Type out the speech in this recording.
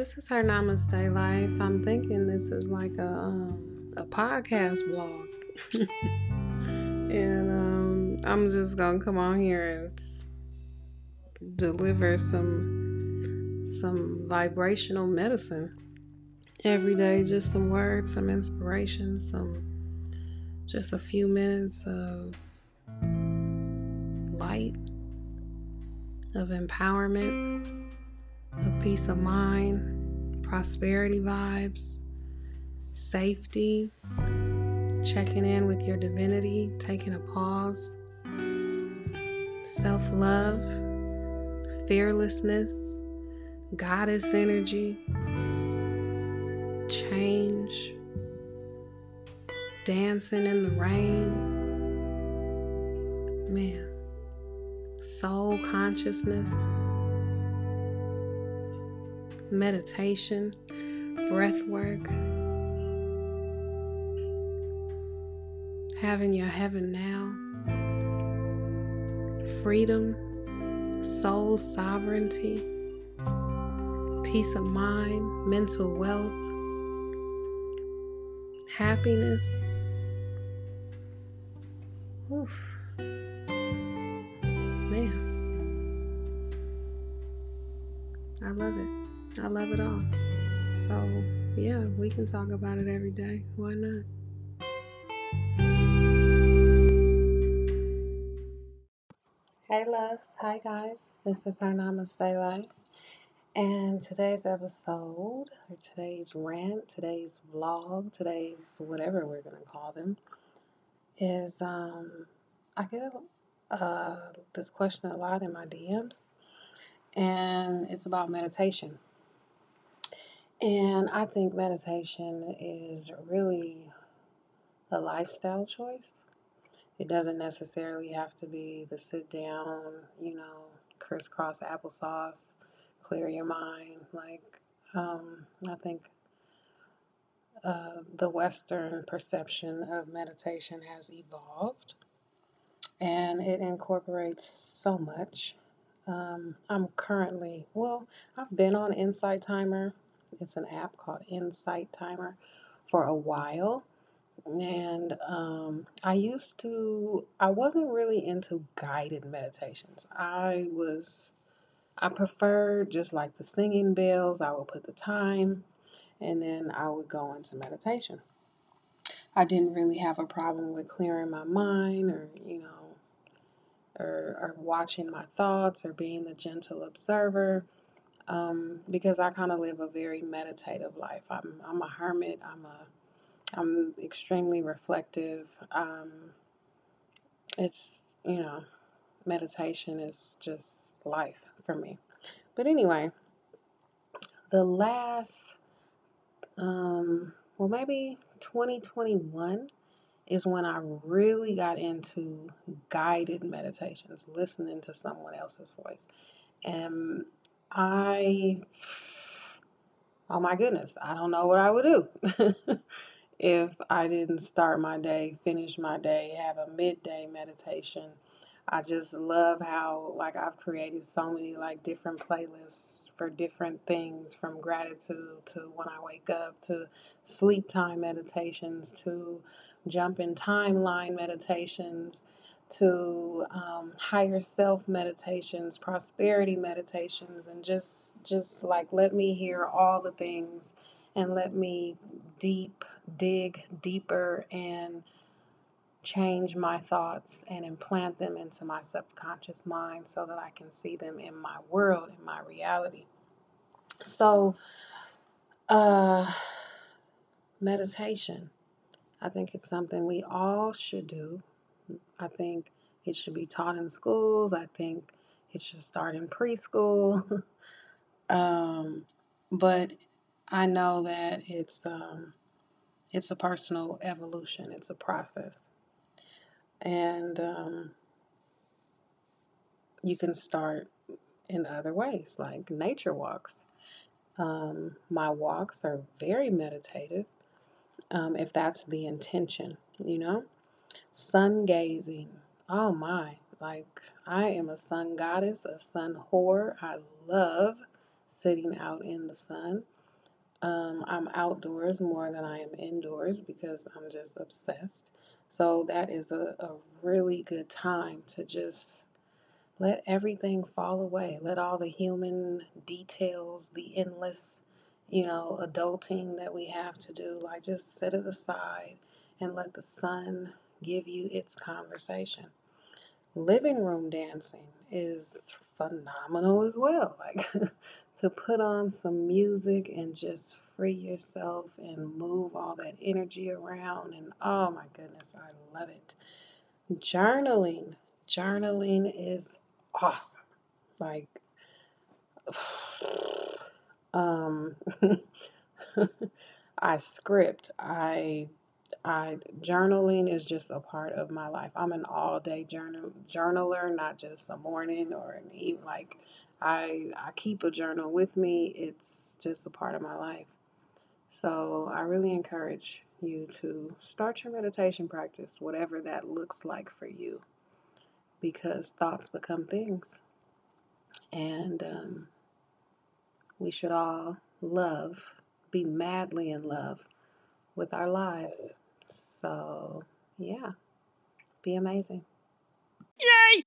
this is her Namaste Life. I'm thinking this is like a um, a podcast blog, and um, I'm just gonna come on here and deliver some some vibrational medicine every day. Just some words, some inspiration, some just a few minutes of light, of empowerment peace of mind, prosperity vibes, safety, checking in with your divinity, taking a pause, self love, fearlessness, goddess energy, change, dancing in the rain. Man, soul consciousness meditation, breath work, having your heaven now, freedom, soul sovereignty, peace of mind, mental wealth, happiness. Oof. Man, I love it. I love it all. So, yeah, we can talk about it every day. Why not? Hey, loves. Hi, guys. This is our Namaste Life. And today's episode, or today's rant, today's vlog, today's whatever we're going to call them, is um, I get uh, this question a lot in my DMs, and it's about meditation. And I think meditation is really a lifestyle choice. It doesn't necessarily have to be the sit down, you know, crisscross applesauce, clear your mind. Like, um, I think uh, the Western perception of meditation has evolved and it incorporates so much. Um, I'm currently, well, I've been on Insight Timer it's an app called Insight Timer for a while. And um, I used to, I wasn't really into guided meditations. I was, I preferred just like the singing bells. I would put the time and then I would go into meditation. I didn't really have a problem with clearing my mind or, you know, or, or watching my thoughts or being the gentle observer um, because I kind of live a very meditative life. I'm I'm a hermit. I'm a I'm extremely reflective. Um, it's you know, meditation is just life for me. But anyway, the last um, well maybe 2021 is when I really got into guided meditations, listening to someone else's voice. And I, oh my goodness, I don't know what I would do if I didn't start my day, finish my day, have a midday meditation. I just love how like I've created so many like different playlists for different things from gratitude to when I wake up to sleep time meditations to jump in timeline meditations to um, higher self meditations, prosperity meditations, and just just like let me hear all the things and let me deep dig deeper and change my thoughts and implant them into my subconscious mind so that I can see them in my world, in my reality. So, uh, meditation. I think it's something we all should do I think it should be taught in schools. I think it should start in preschool. um, but I know that it's um, it's a personal evolution. It's a process, and um, you can start in other ways, like nature walks. Um, my walks are very meditative, um, if that's the intention, you know. Sun gazing. Oh my. Like, I am a sun goddess, a sun whore. I love sitting out in the sun. Um, I'm outdoors more than I am indoors because I'm just obsessed. So that is a, a really good time to just let everything fall away. Let all the human details, the endless, you know, adulting that we have to do, like just set it aside and let the sun give you its conversation. Living room dancing is phenomenal as well. Like to put on some music and just free yourself and move all that energy around. And oh my goodness, I love it. Journaling. Journaling is awesome. Like, um, I script. I I journaling is just a part of my life. I'm an all day journal journaler, not just a morning or an evening. Like I I keep a journal with me. It's just a part of my life. So I really encourage you to start your meditation practice, whatever that looks like for you, because thoughts become things, and um, we should all love, be madly in love with our lives. So, yeah, be amazing. Yay!